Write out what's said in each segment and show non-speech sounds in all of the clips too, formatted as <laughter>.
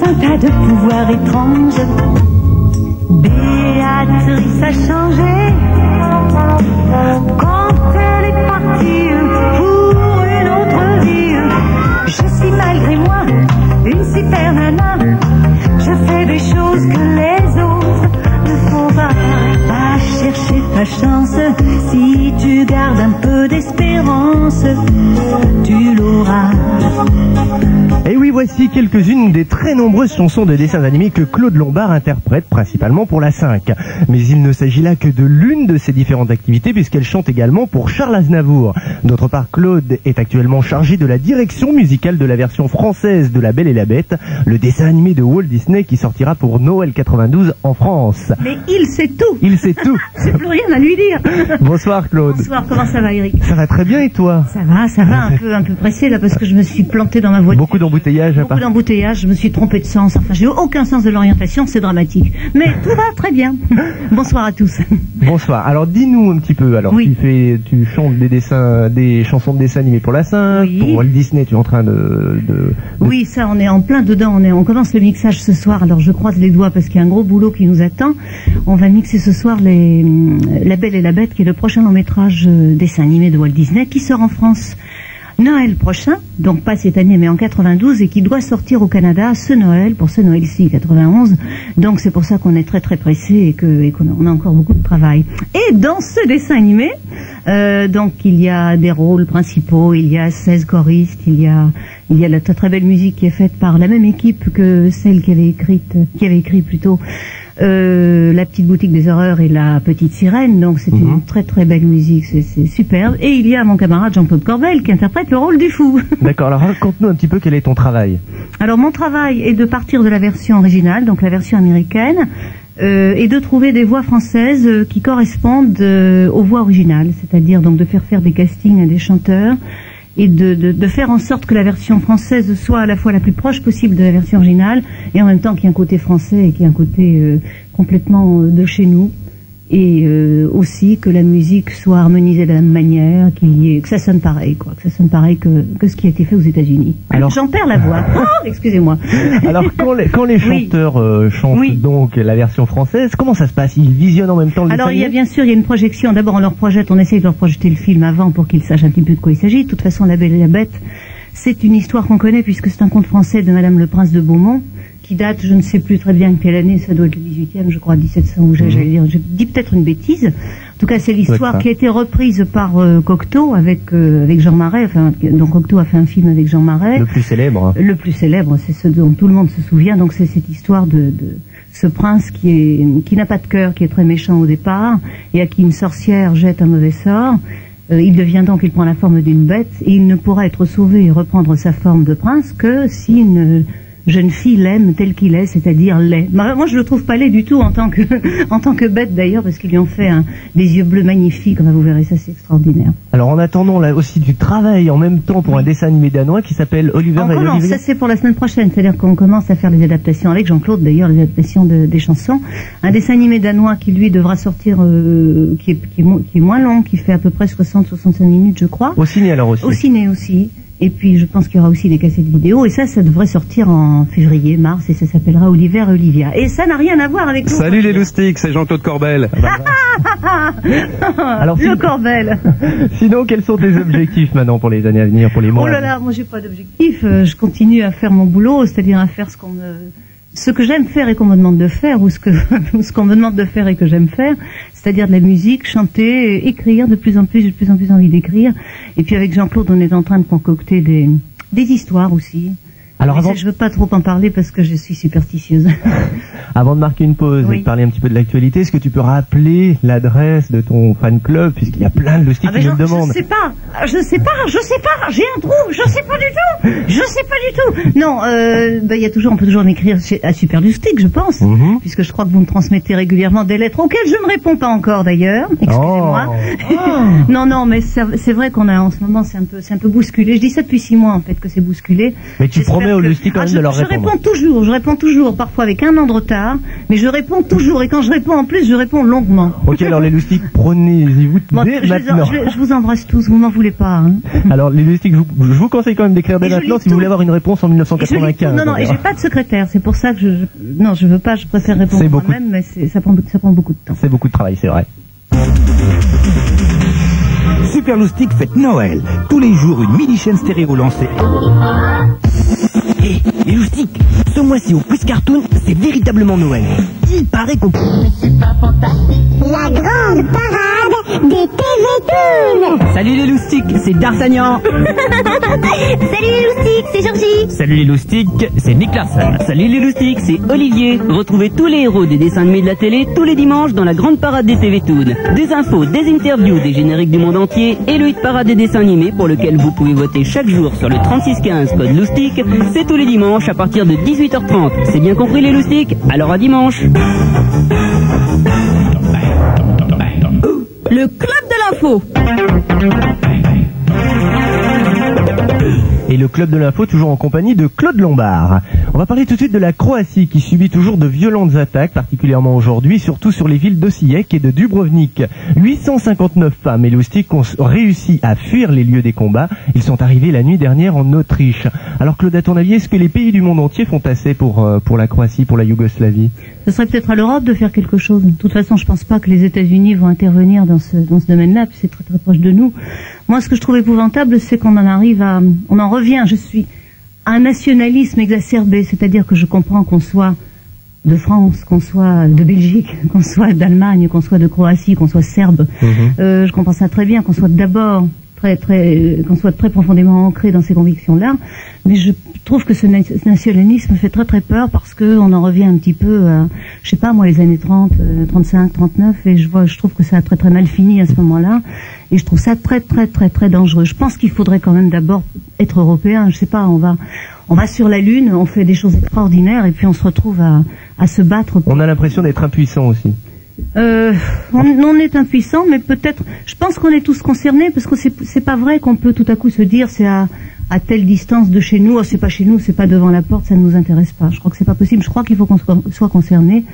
couleur étrange. Béatrice a changé quand elle est partie pour une autre vie. Je suis malgré moi une super nana. Je fais des choses que les ta chance si tu gardes un peu d'espérance. Tu l'auras. Et oui, voici quelques-unes des très nombreuses chansons de dessins animés que Claude Lombard interprète principalement pour la 5. Mais il ne s'agit là que de l'une de ses différentes activités puisqu'elle chante également pour Charles Aznavour. D'autre part, Claude est actuellement chargé de la direction musicale de la version française de La Belle et la Bête, le dessin animé de Walt Disney qui sortira pour Noël 92 en France. Mais il sait tout. Il sait tout. <laughs> C'est à lui dire. Bonsoir Claude. Bonsoir, comment ça va Eric Ça va très bien et toi Ça va, ça va, un peu, un peu pressé là parce que je me suis planté dans ma voiture. Beaucoup d'embouteillages à Beaucoup d'embouteillages, je me suis trompé de sens. Enfin, j'ai aucun sens de l'orientation, c'est dramatique. Mais tout va très bien. <laughs> Bonsoir à tous. Bonsoir. Alors dis-nous un petit peu. Alors Oui. tu fais, tu chantes des dessins, des chansons de dessins animés pour la 5. Oui. Pour Walt Disney, tu es en train de, de- de- Oui, ça, on est en plein dedans. On, est, on commence le mixage ce soir. Alors, je croise les doigts parce qu'il y a un gros boulot qui nous attend. On va mixer ce soir les, La Belle et la Bête, qui est le prochain long métrage euh, dessin animé de Walt Disney, qui sort en France Noël prochain, donc pas cette année, mais en 92, et qui doit sortir au Canada ce Noël, pour ce Noël-ci, 91. Donc, c'est pour ça qu'on est très très pressé et et qu'on on a encore beaucoup de travail. Et dans ce dessin animé, euh, donc il y a des rôles principaux, il y a 16 choristes, il y a il y a la très très belle musique qui est faite par la même équipe que celle qui avait écrite, qui avait écrit plutôt euh, la petite boutique des horreurs et la petite sirène. Donc c'est une très très belle musique, c'est c'est superbe. Et il y a mon camarade Jean-Claude Corbel qui interprète le rôle du fou. <laughs> D'accord. Alors raconte-nous un petit peu quel est ton travail. Alors mon travail est de partir de la version originale, donc la version américaine, euh, et de trouver des voix françaises euh, qui correspondent euh, aux voix originales, c'est-à-dire donc de faire faire des castings à des chanteurs et de, de, faire en sorte que la version française soit à la fois la plus proche possible de la version originale et en même temps qu'il y ait un côté français et qu'il y ait un côté euh, complètement euh, de chez nous et euh, aussi que la musique soit harmonisée de la même manière, qu'il y ait, que ça sonne pareil, quoi, que ça sonne pareil que, que ce qui a été fait aux États-Unis. Alors- J'en perds la voix. <laughs> Oh, excusez-moi. <laughs> Alors quand les, quand les Oui. chanteurs euh, chantent Oui. donc la version française, comment ça se passe? Ils visionnent en même temps le Alors il y a bien sûr il y a une projection. D'abord on leur projette, on essaye de leur projeter le film avant pour qu'ils sachent un petit peu de quoi il s'agit. De toute façon La Belle et la Bête, c'est une histoire qu'on connaît puisque c'est un conte français de Madame le Prince de Beaumont qui date, je ne sais plus très bien quelle année, ça doit être le 18e, je crois 1700 ou j'allais dire, je dis peut-être une bêtise. En tout cas, c'est l'histoire qui a été reprise par euh, Cocteau avec euh, avec Jean Marais. Enfin, donc Cocteau a fait un film avec Jean Marais. Le plus célèbre. Le plus célèbre, c'est ce dont tout le monde se souvient. Donc c'est cette histoire de, de ce prince qui est qui n'a pas de cœur, qui est très méchant au départ, et à qui une sorcière jette un mauvais sort. Euh, il devient donc, il prend la forme d'une bête, et il ne pourra être sauvé et reprendre sa forme de prince que si une jeune fille l'aime tel qu'il est, c'est-à-dire laid. Moi, je le trouve pas laid du tout en tant que <laughs> en tant que bête d'ailleurs, parce qu'ils lui ont fait un- des yeux bleus magnifiques. Vous verrez ça, c'est extraordinaire. Alors en attendant là aussi du travail en même temps pour un dessin animé danois qui s'appelle Oliver On et commence, Olivia. ça c'est pour la semaine prochaine, c'est-à-dire qu'on commence à faire les adaptations avec Jean-Claude, d'ailleurs les adaptations de- des chansons. Un dessin animé danois qui lui devra sortir, euh, qui, est, qui est moins long, qui fait à peu près 60-65 minutes je crois. Au ciné alors aussi. Au ciné aussi. Et puis je pense qu'il y aura aussi des cassettes vidéo. Et ça, ça devrait sortir en février, mars, et ça s'appellera Oliver et Olivia. Et ça n'a rien à voir avec. Salut les loustiques, c'est Jean-Claude Corbel. <laughs> Alors, Le si- Corbel. <laughs> Sinon, quels sont tes objectifs maintenant pour les années à venir, pour les mois Oh là là, moi j'ai pas d'objectif. euh, Je continue à faire mon boulot, c'est-à-dire à faire ce qu'on me, ce que j'aime faire et qu'on me demande de faire, ou ce que <laughs> ou ce qu'on me demande de faire et que j'aime faire, c'est-à-dire de la musique, chanter, écrire. De plus en plus, j'ai de plus en plus envie d'écrire. Et puis avec Jean-Claude, on est en train de concocter des des histoires aussi. Alors Mais avant, ça, je veux pas trop en parler parce que je suis superstitieuse. <laughs> avant de marquer une pause Oui. et de parler un petit peu de l'actualité, est-ce que tu peux rappeler l'adresse de ton fan club puisqu'il y a plein de loustiques Ah ben qui nous demandent Je sais pas, je sais pas, je sais pas, j'ai un trou, je sais pas du tout, je sais pas du tout. Non, euh, ben, il y a toujours, on peut toujours m'écrire à Super je pense, Mhm. puisque je crois que vous me transmettez régulièrement des lettres auxquelles je ne réponds pas encore d'ailleurs. Excusez-moi. Oh. non, non, mais c'est c'est vrai qu'on a en ce moment, c'est un peu, c'est un peu bousculé. Je dis ça depuis six mois en fait que c'est bousculé. Mais tu Aux quand Ah, même je, de leur je répondre. réponds toujours, je réponds toujours, parfois avec un an de retard, mais je réponds toujours. Et quand je réponds en plus, je réponds longuement. Ok, alors les loustiques, prenez-y-vous Bon, dès je, maintenant. je les- je vous embrasse tous, vous m'en voulez pas. hein. <laughs> Alors les loustiques, je vous, je vous conseille quand même d'écrire dès maintenant si vous voulez avoir une réponse en Et je lis 1995. tout. non, non, on et j'ai pas de secrétaire, c'est pour ça que je, je- non, je veux pas, je préfère répondre moi-même, mais c'est- ça prend, ça prend beaucoup de temps. C'est beaucoup de travail, c'est vrai. Super Loustic fête Noël. Tous les jours, une mini-chaîne stéréo lancée. Hé, les loustiques, ce mois-ci au Quiz Cartoon, c'est véritablement Noël. Il paraît qu'on... La grande parade des TV Salut les loustiques, c'est D'Artagnan. <laughs> Salut les loustiques, c'est Georgie. Salut les loustiques, c'est Nick Larson. Salut les loustiques, c'est Olivier. Retrouvez tous les héros des dessins animés de la télé tous les dimanches dans la grande parade des TV Toon. Des infos, des interviews, des génériques du monde entier et le hit parade des dessins animés pour lequel vous pouvez voter chaque jour sur le 3615 code loustique. C'est tous les dimanches à partir de 18h30. C'est bien compris les loustiques? Alors à dimanche. Le club de l'info. Et le club de l'info toujours en compagnie de Claude Lombard. On va parler tout de suite de la Croatie qui subit toujours de violentes attaques, particulièrement aujourd'hui, surtout sur les villes d'Osijek et de Dubrovnik. 859 femmes et loustiques ont réussi à fuir les lieux des combats. Ils sont arrivés la nuit dernière en Autriche. Alors Claude, à ton avis, est-ce que les pays du monde entier font assez pour, euh, pour la Croatie, pour la Yougoslavie? Ce serait peut-être à l'Europe de faire quelque chose. De toute façon, je pense pas que les États-Unis vont intervenir dans ce, dans ce domaine-là, c'est très très proche de nous. Moi, ce que je trouve épouvantable, c'est qu'on en arrive à, on en revient, je suis, un nationalisme exacerbé, c'est-à-dire que je comprends qu'on soit de France, qu'on soit de Belgique, <laughs> qu'on soit d'Allemagne, qu'on soit de Croatie, qu'on soit serbe. Euh, je comprends ça très bien, qu'on soit d'abord très euh, qu'on soit très profondément ancré dans ces convictions-là. Mais je trouve que ce na- ce nationalisme fait très très peur parce que on en revient un petit peu à, je sais pas moi, les années 30, euh, 35, 39, et je vois, je trouve que ça a très très mal fini à ce moment-là. Et je trouve ça très très très très dangereux. Je pense qu'il faudrait quand même d'abord être européen. Je sais pas, on va on va sur la lune, on fait des choses extraordinaires et puis on se retrouve à, à se battre. On a l'impression d'être impuissant aussi. Euh, on, est impuissant, mais peut-être. Je pense qu'on est tous concernés parce que c'est pas vrai qu'on peut tout à coup se dire c'est à telle distance de chez nous, oh, c'est pas chez nous, c'est pas devant la porte, ça ne nous intéresse pas. Je crois que c'est pas possible. Je crois qu'il faut qu'on soit, concerné.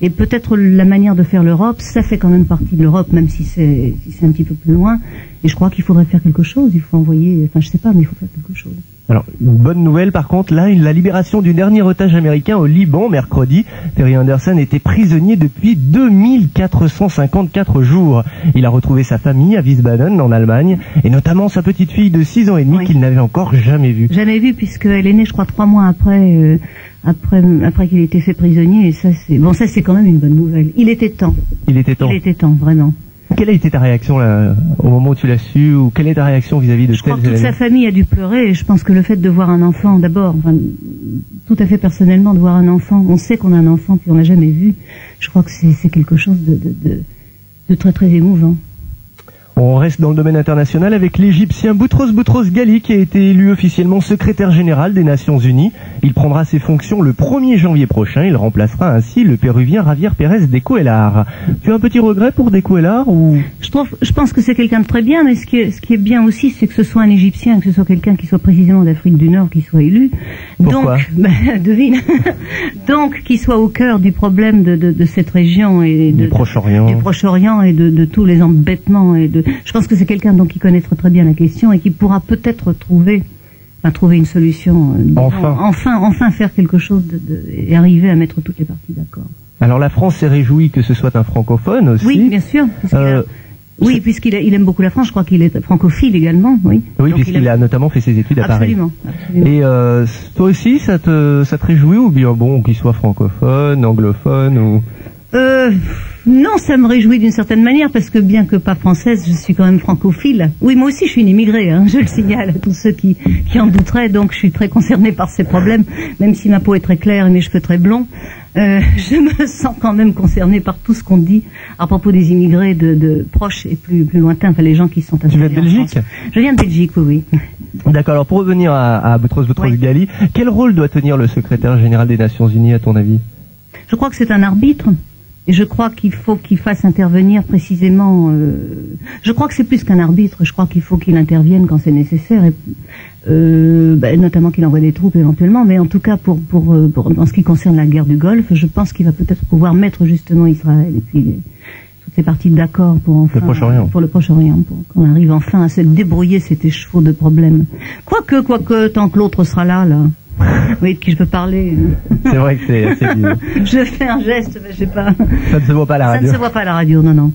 Et peut-être la manière de faire l'Europe, ça fait quand même partie de l'Europe, même si c'est si un petit peu plus loin. Et je crois qu'il faudrait faire quelque chose. Il faut envoyer, enfin je sais pas, mais il faut faire quelque chose. Alors, une bonne nouvelle par contre, là, la libération du dernier otage américain au Liban mercredi. Terry Anderson était prisonnier depuis 2454 jours. Il a retrouvé sa famille à Wiesbaden en Allemagne et notamment sa petite fille de 6 ans et demi Oui. qu'il n'avait encore jamais vue. Jamais vu puisqu'elle est née, je crois, trois mois après, euh, après, après qu'il ait été fait prisonnier. Et ça, c'est bon, ça c'est quand même une bonne nouvelle. Il était temps. Il était temps. Il était temps, vraiment. Quelle a été ta réaction là, au moment où tu l'as su ou quelle est ta réaction vis-à-vis de Je crois tels que toute sa famille a dû pleurer. Et je pense que le fait de voir un enfant, d'abord, enfin, tout à fait personnellement, de voir un enfant, on sait qu'on a un enfant puis on l'a jamais vu. Je crois que c'est c'est quelque chose de, de, de, de très très émouvant. On reste dans le domaine international avec l'Égyptien Boutros Boutros Ghali qui a été élu officiellement secrétaire général des Nations Unies. Il prendra ses fonctions le 1er janvier prochain. Il remplacera ainsi le Péruvien Javier Pérez Elar. Tu as un petit regret pour Elar ou? Je trouve, je pense que c'est quelqu'un de très bien, mais ce qui est, ce qui est bien aussi, c'est que ce soit un Égyptien, que ce soit quelqu'un qui soit précisément d'Afrique du Nord, qui soit élu. Pourquoi? Donc, <laughs> ben, devine. <laughs> Donc, qui soit au cœur du problème de, de, de cette région et de, du Proche-Orient du Proche-Orient et de, de tous les embêtements et de. Je pense que c'est quelqu'un donc qui connaît très, bien la question et qui pourra peut-être trouver, enfin, trouver une solution. euh, Enfin. enfin, enfin faire quelque chose de, de- et arriver à mettre toutes les parties d'accord. Alors la France s'est réjouie que ce soit un francophone aussi. Oui, bien sûr. Euh, oui, puisqu'il il aime beaucoup la France. Je crois qu'il est francophile également. Oui. Oui, puisqu'il il a notamment fait ses études à Absolument. Paris. absolument. Et euh, toi aussi, ça te, ça te réjouit ou bien bon qu'il soit francophone, anglophone ou Euh, non, ça me réjouit d'une certaine manière parce que bien que pas française, je suis quand même francophile. Oui, moi aussi, je suis une immigrée. Hein, je le signale à tous ceux qui, qui en douteraient. Donc, je suis très concernée par ces problèmes, même si ma peau est très claire et mes cheveux très blonds. Euh, je me sens quand même concernée par tout ce qu'on dit à propos des immigrés de, de proches et plus, plus lointains, enfin les gens qui sont Tu viens de Belgique. Je viens de Belgique, oui, oui. D'accord. Alors pour revenir à, à Boutros Boutros Oui. Ghali, quel rôle doit tenir le secrétaire général des Nations Unies à ton avis? Je crois que c'est un arbitre. Et je crois qu'il faut qu'il fasse intervenir précisément. euh, je crois que c'est plus qu'un arbitre. Je crois qu'il faut qu'il intervienne quand c'est nécessaire, et, euh, ben, notamment qu'il envoie des troupes éventuellement. Mais en tout cas, pour, pour, euh, pour- en ce qui concerne la guerre du Golfe, je pense qu'il va peut-être pouvoir mettre justement Israël et puis les- toutes ces parties d'accord pour enfin, Proche-Orient. pour le Proche-Orient, pour qu'on arrive enfin à se débrouiller cet écheveau de problèmes. Quoique, quoique, tant que l'autre sera là, là. <laughs> Oui, de qui je peux parler. C'est vrai que c'est <laughs> je fais un geste, mais je sais pas. Ça ne se voit pas à la Ça ne radio. se voit pas à la radio, non, non.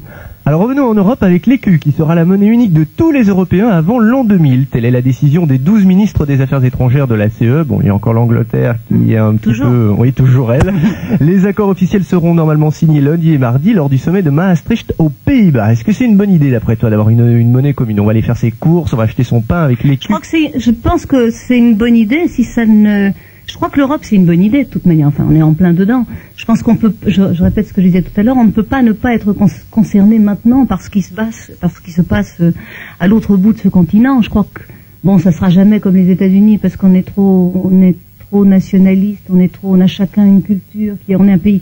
Alors revenons en Europe avec l'écu, qui sera la monnaie unique de tous les Européens avant l'an 2000. Telle est la décision des 12 ministres des Affaires étrangères de la CE. Bon, il y a encore l'Angleterre qui est un petit Toujours. peu... Oui, toujours elle. <laughs> les accords officiels seront normalement signés lundi et mardi lors du sommet de Maastricht aux Pays-Bas. Est-ce que c'est une bonne idée d'après toi d'avoir une, une monnaie commune? On va aller faire ses courses, on va acheter son pain avec Je l'écu. crois que c'est, je pense que c'est une bonne idée si ça ne, je crois que l'Europe c'est une bonne idée de toute manière. Enfin, on est en plein dedans. Je pense qu'on peut, je, répète ce que je disais tout à l'heure, on ne peut pas ne pas être con- concerné maintenant par ce qui se passe, par ce qui se passe euh, à l'autre bout de ce continent. Je crois que bon, ça sera jamais comme les États-Unis parce qu'on est trop, on est trop nationaliste, on est trop, on a chacun une culture, qui, on est un pays,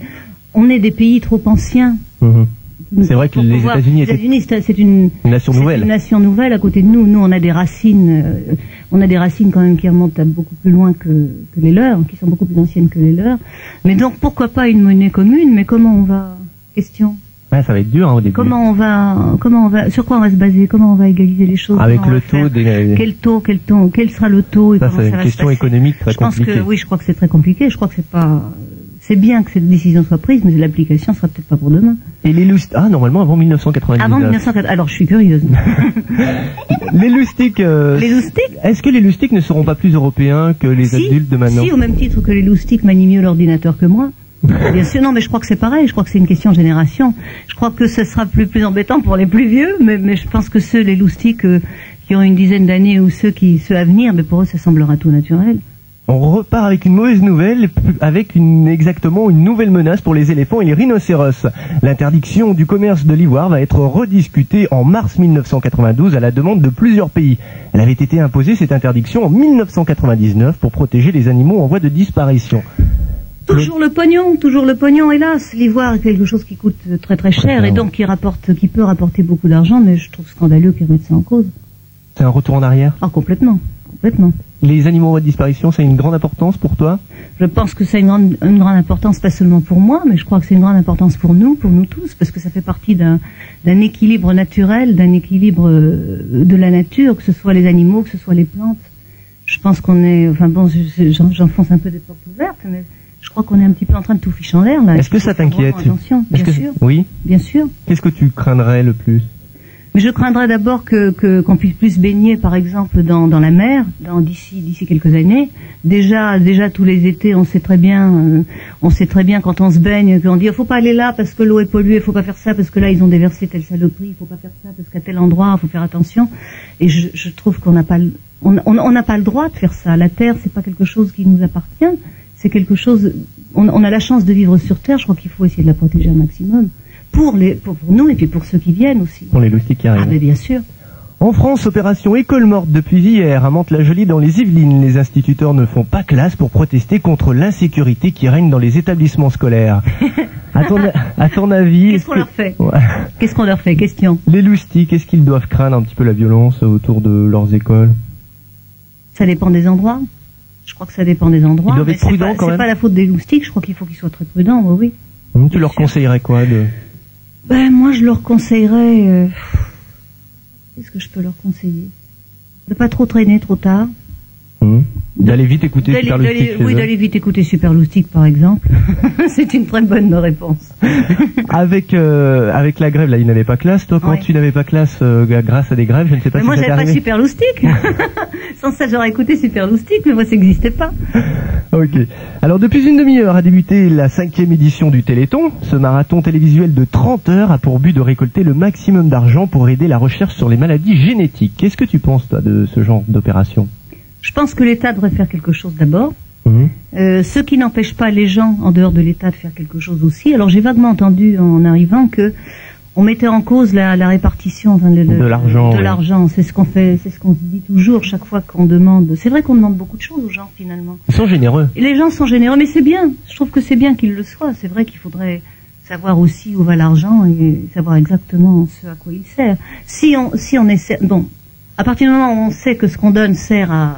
on est des pays trop anciens. Mhm. C'est vrai que les États-Unis étaient c'est une, une nation nouvelle. une nation nouvelle à côté de nous. Nous, on a des racines, euh, on a des racines quand même qui remontent à beaucoup plus loin que, que les leurs, qui sont beaucoup plus anciennes que les leurs. Mais donc, pourquoi pas une monnaie commune? Mais comment on va Question. Ouais, ça va être dur hein, au début. Comment on va Comment on va Sur quoi on va se baser? Comment on va égaliser les choses? Avec le taux des... Quel taux Quel taux Quel sera le taux et Ça, comment c'est une question économique très Je pense que oui, je crois que c'est très compliqué. Je crois que c'est pas. C'est bien que cette décision soit prise, mais l'application sera peut-être pas pour demain. Et les loustiques... Ah, normalement avant 1999. Avant 1904. Alors, je suis curieuse. <laughs> Les loustiques... euh, Les loustiques? Est-ce que les loustiques ne seront pas plus européens que les si, adultes de maintenant? Si, au même titre que les loustiques manient mieux l'ordinateur que moi. <laughs> Bien sûr, non, mais je crois que c'est pareil. Je crois que c'est une question de génération. Je crois que ce sera plus plus embêtant pour les plus vieux, mais, mais je pense que ceux, les loustiques euh, qui ont une dizaine d'années ou ceux qui ceux à venir, mais pour eux, ça semblera tout naturel. On repart avec une mauvaise nouvelle, avec une, exactement une nouvelle menace pour les éléphants et les rhinocéros. L'interdiction du commerce de l'ivoire va être rediscutée en mars 1992 à la demande de plusieurs pays. Elle avait été imposée, cette interdiction, en 1999 pour protéger les animaux en voie de disparition. Toujours le pognon, toujours le pognon, hélas. L'ivoire est quelque chose qui coûte très très cher et donc qui rapporte, qui peut rapporter beaucoup d'argent, mais je trouve scandaleux qu'ils remettent ça en cause. C'est un retour en arrière? Ah, complètement, complètement. Les animaux en voie de disparition, ça a une grande importance pour toi? Je pense que ça a une grande, une grande importance, pas seulement pour moi, mais je crois que c'est une grande importance pour nous, pour nous tous, parce que ça fait partie d'un équilibre naturel, d'un équilibre euh, de la nature, que ce soit les animaux, que ce soit les plantes. Je pense qu'on est, enfin bon, je- j'en- j'enfonce un peu des portes ouvertes, mais je crois qu'on est un petit peu en train de tout ficher en l'air là. Est-ce que ça t'inquiète? Attention, bien que- sûr, Oui? bien sûr. Qu'est-ce que tu craindrais le plus? Mais je craindrais d'abord que qu'on puisse plus baigner, par exemple, dans, dans la mer, d'ici d'ici quelques années. Déjà déjà tous les étés, on sait très bien, euh, on sait très bien quand on se baigne, qu'on dit faut pas aller là parce que l'eau est polluée, faut pas faire ça parce que là ils ont déversé telle saloperie, faut pas faire ça parce qu'à tel endroit faut faire attention. Et je, trouve qu'on n'a pas le- on on- pas le droit de faire ça. La terre c'est pas quelque chose qui nous appartient, c'est quelque chose. On, on a la chance de vivre sur terre. Je crois qu'il faut essayer de la protéger un maximum pour les pour, pour nous et puis pour ceux qui viennent aussi. Pour les loustiques qui Ah, arrivent. mais bien sûr. En France, opération école morte depuis hier à Mantes-la-Jolie dans les Yvelines. Les instituteurs ne font pas classe pour protester contre l'insécurité qui règne dans les établissements scolaires. <laughs> À ton, à ton avis, Qu'est-ce est-ce qu'on leur fait Ouais. Qu'est-ce qu'on leur fait? Question. les loustiques, est-ce qu'ils doivent craindre un petit peu la violence autour de leurs écoles? Ça dépend des endroits. Je crois que ça dépend des endroits. Ils doivent être c'est prudents pas- quand C'est même. pas la faute des loustiques. Je crois qu'il faut qu'ils soient très prudents. Oui. oui. Hum, Tu Bien leur sûr. conseillerais quoi de... Ben moi, je leur conseillerais. euh, Qu'est-ce que je peux leur conseiller? De pas trop traîner trop tard. Hum D'aller vite écouter D'aller- Super d'aller- Loustique chez oui, d'aller vite écouter Super Loustique, par exemple. <laughs> c'est une très bonne réponse. <laughs> Avec, euh, avec la grève, là, ils n'avaient pas classe. Toi, quand Ouais. tu n'avais pas classe euh, grâce à des grèves, je ne sais pas Mais si moi, ça t'est j'avais pas arrivé. Super Loustique. <laughs> Sans ça, j'aurais écouté Super Loustique, mais moi, ça n'existait pas. Ok. Alors depuis une demi-heure a débuté la cinquième édition du Téléthon. Ce marathon télévisuel de 30 heures a pour but de récolter le maximum d'argent pour aider la recherche sur les maladies génétiques. Qu'est-ce que tu penses toi de ce genre d'opération? Je pense que l'État devrait faire quelque chose d'abord. Mhm. Euh, ce qui n'empêche pas les gens en dehors de l'État de faire quelque chose aussi. Alors j'ai vaguement entendu en arrivant que on mettait en cause la, la répartition enfin, le- le- De l'argent, De l'argent, c'est ce qu'on fait, c'est ce qu'on dit toujours chaque fois qu'on demande. C'est vrai qu'on demande beaucoup de choses aux gens finalement. Ils sont généreux. Et les gens sont généreux, mais c'est bien. Je trouve que c'est bien qu'ils le soient. C'est vrai qu'il faudrait savoir aussi où va l'argent et savoir exactement ce à quoi il sert. Si on, si on essaie, bon, à partir du moment où on sait que ce qu'on donne sert à,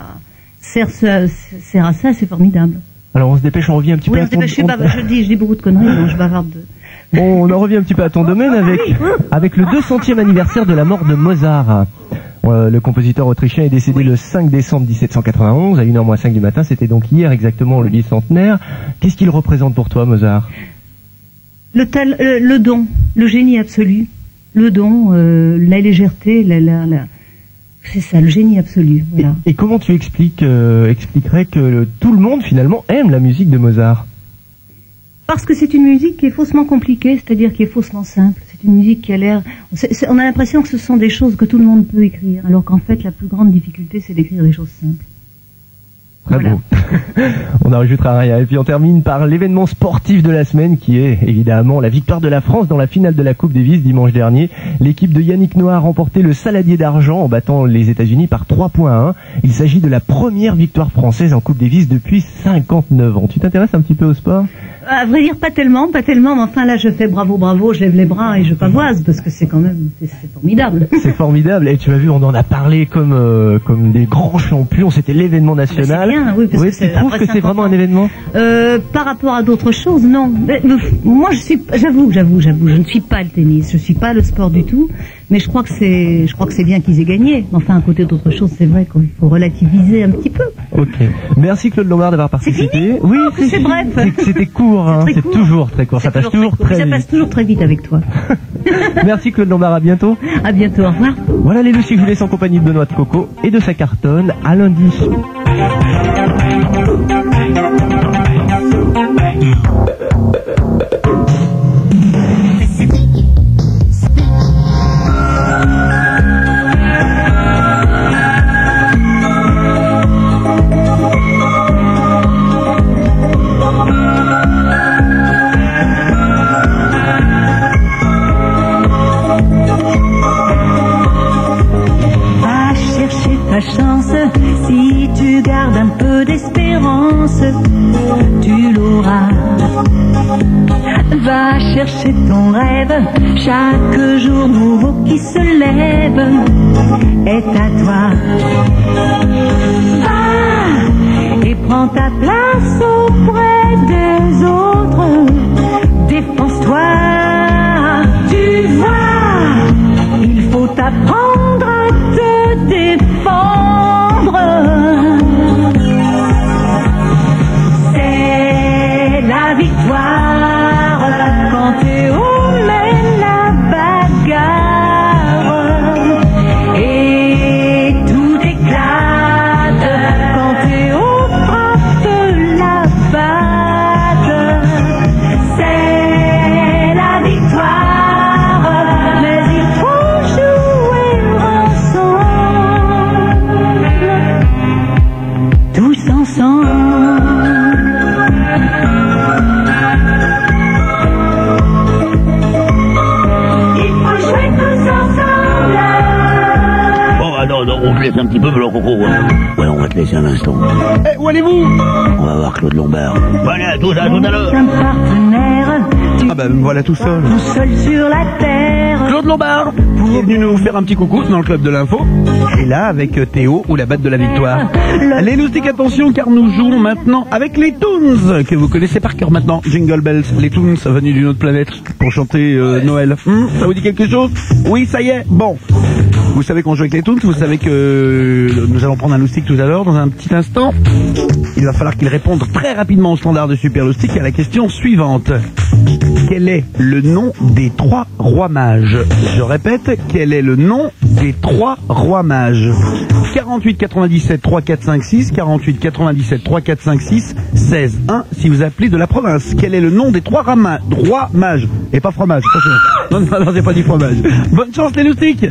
sert, à ça, c'est formidable. Alors on se dépêche, on revient un petit Oui, peu on à ton... dépêche, je, on- dis, je dis beaucoup de conneries, donc je bavarde. de- On en revient un petit peu à ton domaine avec, avec le 200e anniversaire de la mort de Mozart. Euh, le compositeur autrichien est décédé le 5 décembre 1791 à 1h 5 du matin. C'était donc hier exactement le bicentenaire. Qu'est-ce qu'il représente pour toi, Mozart? Le, tel, euh, le don, le génie absolu, le don, euh, la légèreté, la, la, la- c'est ça, le génie absolu. Voilà. Et comment tu expliques, euh, expliquerais que le- tout le monde finalement aime la musique de Mozart? Parce que c'est une musique qui est faussement compliquée, c'est-à-dire qui est faussement simple. C'est une musique qui a l'air. on a l'impression que ce sont des choses que tout le monde peut écrire, alors qu'en fait, la plus grande difficulté, c'est d'écrire des choses simples. Très Voilà. beau. <laughs> on n'en rajoutera rien. Et puis on termine par l'événement sportif de la semaine qui est évidemment la victoire de la France dans la finale de la Coupe Davis dimanche dernier. L'équipe de Yannick Noah a remporté le saladier d'argent en battant les États-Unis par 3 points à 1. Il s'agit de la première victoire française en Coupe Davis depuis 59 ans. Tu t'intéresses un petit peu au sport? À vrai dire, pas tellement, pas tellement, mais enfin là, je fais bravo, bravo, je lève les bras et je pavoise, parce que c'est quand même, c'est c'est formidable. <laughs> C'est formidable. Et tu as vu, on en a parlé comme euh, comme des grands champions. C'était l'événement national. Bien, oui, parce que tu trouves que c'est 50 vraiment un événement Euh, par rapport à d'autres choses, non. Mais, moi, je suis, j'avoue, j'avoue, j'avoue, je ne suis pas le tennis, je suis pas le sport du tout, mais je crois que c'est, je crois que c'est bien qu'ils aient gagné. Enfin, à côté d'autres choses, c'est vrai qu'il faut relativiser un petit peu. Ok. Merci Claude Lombard d'avoir participé. fini Oui, Oh, c'est bref. C'était court. hein. C'est toujours très court. Ça passe toujours très Ça vite. passe toujours très vite avec toi. <laughs> Merci Claude Lombard. À bientôt. À bientôt, au revoir. Voilà les Lucie je vous laisse en compagnie de Benoît de Coco et de sa cartonne. À lundi. Chaque jour nouveau qui se lève est à toi. Va et prends ta place auprès des autres, défense-toi, tu vois. Il faut apprendre un petit peu, Blanc Coco. Ouais, on va te laisser un instant. Eh, où allez-vous On va voir Claude Lombard. Voilà, tout ça, tout à l'heure. Un partenaire, tu Ah bah me voilà tout seul. tout seul sur la terre. Claude Lombard qui est venu nous faire un petit coucou dans le club de l'info. Et là, avec euh, Théo ou la batte de la victoire. Les loustiques, attention, car nous jouons maintenant avec les Toons, que vous connaissez par cœur maintenant. Jingle Bells, les Toons venus d'une autre planète pour chanter euh, Noël. Hmm, ça vous dit quelque chose? Oui, ça y est. Bon. Vous savez qu'on joue avec les Toons, vous savez que euh, nous allons prendre un loustique tout à l'heure, dans un petit instant. Il va falloir qu'il réponde très rapidement au standard de Super Loustique à la question suivante. Quel est le nom des trois rois mages Je répète, quel est le nom des trois rois mages 48 97 3 4 5 6 48 97 3 4 5 6 16 1 si vous appelez de la province. Quel est le nom des trois rois mages Et pas fromage, attention. Non, non, non, j'ai pas dit fromage. Bonne chance les loustiques